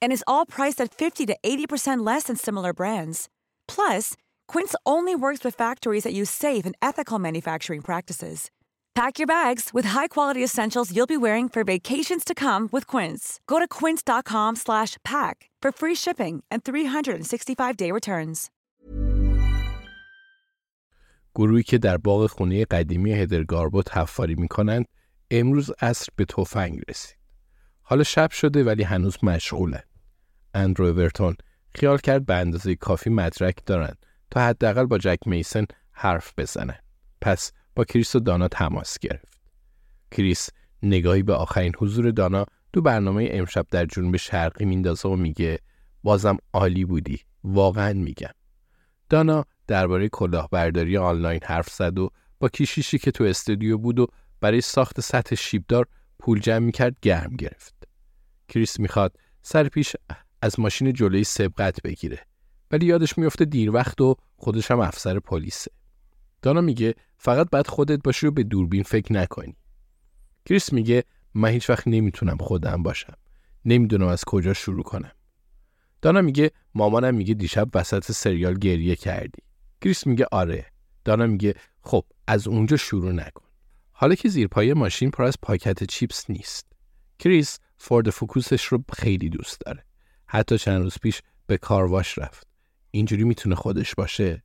And is all priced at 50 to 80% less than similar brands. Plus, Quince only works with factories that use safe and ethical manufacturing practices. Pack your bags with high-quality essentials you'll be wearing for vacations to come with Quince. Go to quince.com/pack for free shipping and 365-day returns. گروهی که در باغ خونه قدیمی هدرگاربوت حفاری میکنند امروز عصر به تفنگ رسید. حالا شب شده ولی هنوز مشغولن. اندرو اورتون خیال کرد به اندازه کافی مدرک دارند تا حداقل با جک میسن حرف بزنن. پس با کریس و دانا تماس گرفت. کریس نگاهی به آخرین حضور دانا تو برنامه امشب در جنوب شرقی میندازه و میگه بازم عالی بودی. واقعا میگم. دانا درباره کلاهبرداری آنلاین حرف زد و با کیشیشی که تو استودیو بود و برای ساخت سطح شیبدار پول جمع می‌کرد گرم گرفت. کریس می‌خواد سر پیش از ماشین جلوی سبقت بگیره ولی یادش میفته دیر وقت و خودش هم افسر پلیسه. دانا میگه فقط باید خودت باشی و به دوربین فکر نکنی. کریس میگه من هیچ وقت نمی‌تونم خودم باشم. نمی‌دونم از کجا شروع کنم. دانا میگه مامانم میگه دیشب وسط سریال گریه کردی. کریس میگه آره. دانا میگه خب از اونجا شروع نکن. حالا که زیر پای ماشین پر از پاکت چیپس نیست. کریس فورد فوکوسش رو خیلی دوست داره. حتی چند روز پیش به کارواش رفت. اینجوری می‌تونه خودش باشه.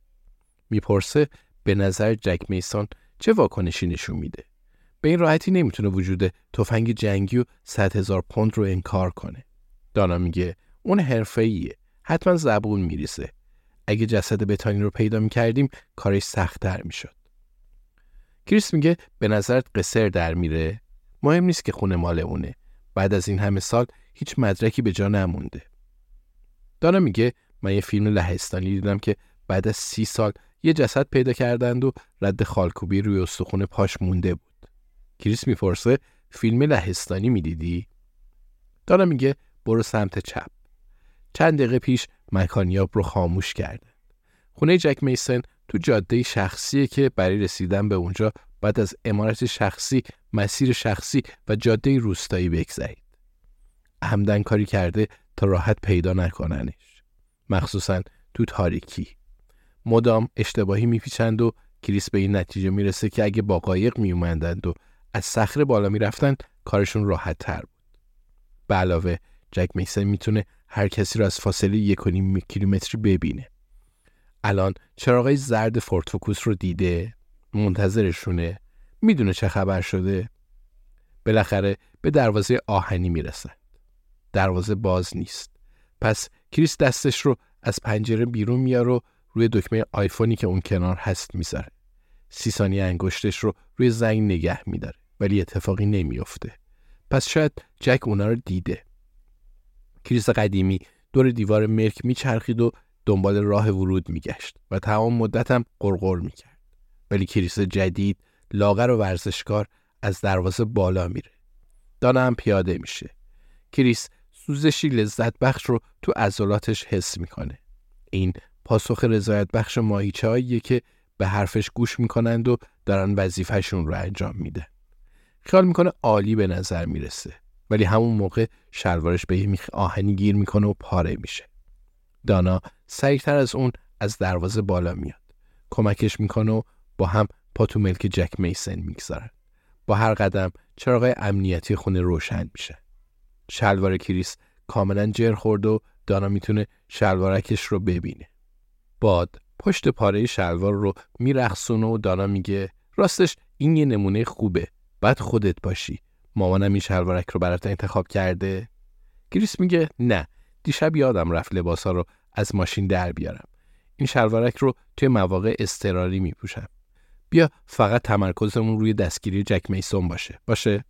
می‌پرسه به نظر جک میسون چه واکنشی نشون میده. به این راحتی نمی‌تونه وجود تفنگ جنگی و 100 هزار پوند رو انکار کنه. دانا میگه اون حرفه‌ایه. حتما زبون میریسه. اگه جسد بتانی رو پیدا می‌کردیم کارش سختتر می‌شد. کریس میگه به نظرت قصر در میره؟ مهم نیست که خونه مال اونه. بعد از این همه سال هیچ مدرکی به جا نمونده. دانا میگه من یه فیلم لهستانی دیدم که بعد از سی سال یه جسد پیدا کردند و رد خالکوبی روی استخون پاش مونده بود. کریس می‌پرسه فیلم لهستانی می‌دیدی؟ دانا میگه برو سمت چپ. چند دقیقه پیش مکانیاب رو خاموش کرده. خونه جک میسن تو جاده شخصیه که برای رسیدن به اونجا بعد از امارت شخصی، مسیر شخصی و جاده روستایی بگذرید. همدن کاری کرده تا راحت پیدا نکننش. مخصوصا تو تاریکی. مدام اشتباهی میپیچند و کریس به این نتیجه می‌رسه که اگه با قایق میومندند و از صخره بالا می‌رفتند کارشون راحت تر بود. به علاوه جک میسن می‌تونه هر کسی رو از فاصله یک کیلومتری ببینه. الان چراغای زرد فورد فوکوس رو دیده منتظرشونه می‌دونه چه خبر شده بالاخره به دروازه آهنی می‌رسد دروازه باز نیست. پس کریس دستش رو از پنجره بیرون میاره و روی دکمه آیفونی که اون کنار هست می‌ذاره. سی ثانیه انگشتش رو روی زنگ نگه میداره ولی اتفاقی نمیافته. پس شاید جک اونا رو دیده. کریس قدیمی دور دیوار ملک میچرخید و دنبال راه ورود میگشت و تمام مدتم قرقر می‌کرد. ولی کریس جدید لاغر و ورزشکار از دروازه بالا میره. دانا هم پیاده میشه. کریس سوزشی لذت بخش رو تو عضلاتش حس می‌کنه این پاسخ رضایت بخش ماهیچه که به حرفش گوش می‌کنند و دارن وظیفهشون رو انجام میده خیال می‌کنه عالی به نظر می‌رسه ولی همون موقع شلوارش به یه میخ آهنی گیر می‌کنه و پاره میشه دانا سریعتر از اون از دروازه بالا میاد. کمکش می‌کنه و با هم پا تو ملک جک میسن می‌گذارن. با هر قدم چراغ امنیتی خونه روشن میشه. شلوار کریس کاملا جر خورد و دانا می‌تونه شلوارکش رو ببینه. باد پشت پاره شلوار رو میرخصونه و دانا میگه راستش این یه نمونه خوبه. بعد خودت باشی. مامانم این شلوارک رو برات انتخاب کرده؟ کریس میگه نه. دیشب یادم رفت لباسا رو از ماشین در بیارم. این شلوارک رو توی مواقع استراری میپوشم. بیا فقط تمرکزمون روی دستگیری جک میسون باشه. باشه؟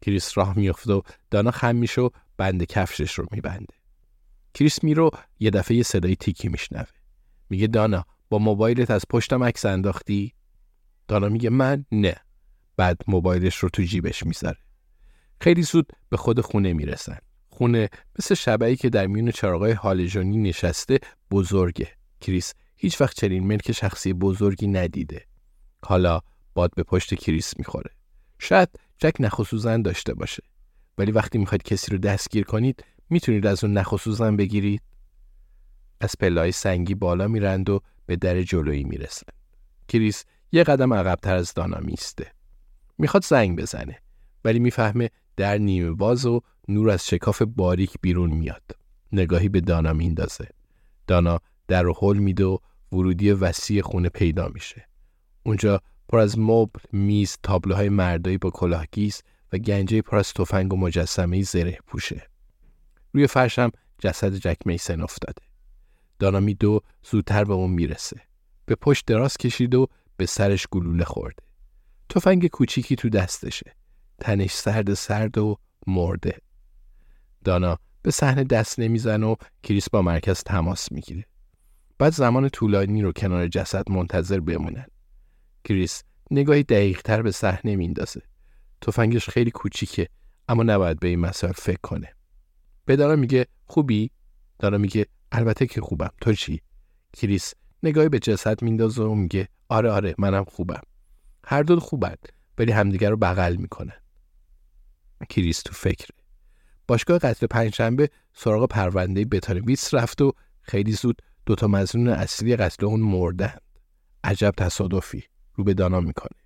کریس راه میافته و دانا خم میشه و بند کفشش رو میبنده. کریس میرو یه دفعه یه صدای تیکی میشنوه. میگه دانا با موبایلت از پشتم عکس انداختی؟ دانا میگه من نه. بعد موبایلش رو تو جیبش می‌ذاره. خیلی زود به خود خونه می‌رسن. خونه مثل شبعی که در میون چراغای هالژونی نشسته بزرگه. کریس هیچ وقت چنین ملک شخصی بزرگی ندیده. حالا باد به پشت کریس می‌خوره. شاید جک نخوسوزن داشته باشه. ولی وقتی می‌خواید کسی رو دستگیر کنید می‌تونید از اون نخوسوزن بگیرید. از پلای سنگی بالا میرند و به در جلویی می‌رسن. کریس یه قدم عقبتر از دانا میسته. می‌خواد زنگ بزنه ولی می‌فهمه در نیمه باز و نور از شکاف باریک بیرون میاد. نگاهی به دانا میندازه. دانا در رو حل میده و ورودی وسیع خونه پیدا میشه. اونجا پر از مبل، میز، تابلوهای مردایی با کلاهگیس و گنجه پر از تفنگ و مجسمه زره پوشه. روی فرشم جسد جک میسن افتاده. دانا میدو زودتر به اون می‌رسه. به پشت دراز کشید و به سرش گلوله خورده. تفنگ کوچیکی تو دستشه. تنش سرد سرد و مرده. دانا به صحنه دست نمی‌زنه و کریس با مرکز تماس می‌گیره. بعد زمان طولانی رو کنار جسد منتظر بمونن. کریس نگاهی دقیق تر به صحنه میندازه. تفنگش خیلی کوچیکه اما نباید به این مسائل فکر کنه. به دانا میگه خوبی؟ دانا میگه البته که خوبم. تو چی؟ کریس نگاهی به جسد میندازه و میگه آره آره منم خوبم. هر دو خوبن ولی همدیگر رو بغل می‌کنن. کریس تو فکره. باشگاه قتل پنجشنبه سراغ پرونده بتانویس رفت و خیلی زود دوتا مزنون اصلی قتل اون مردند. عجب تصادفی رو به دانا می‌کنه.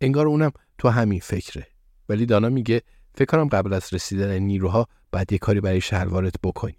انگار اونم تو همین فکره. ولی دانا میگه فکر کنم قبل از رسیدن نیروها باید یه کاری برای شلوارت بکنی.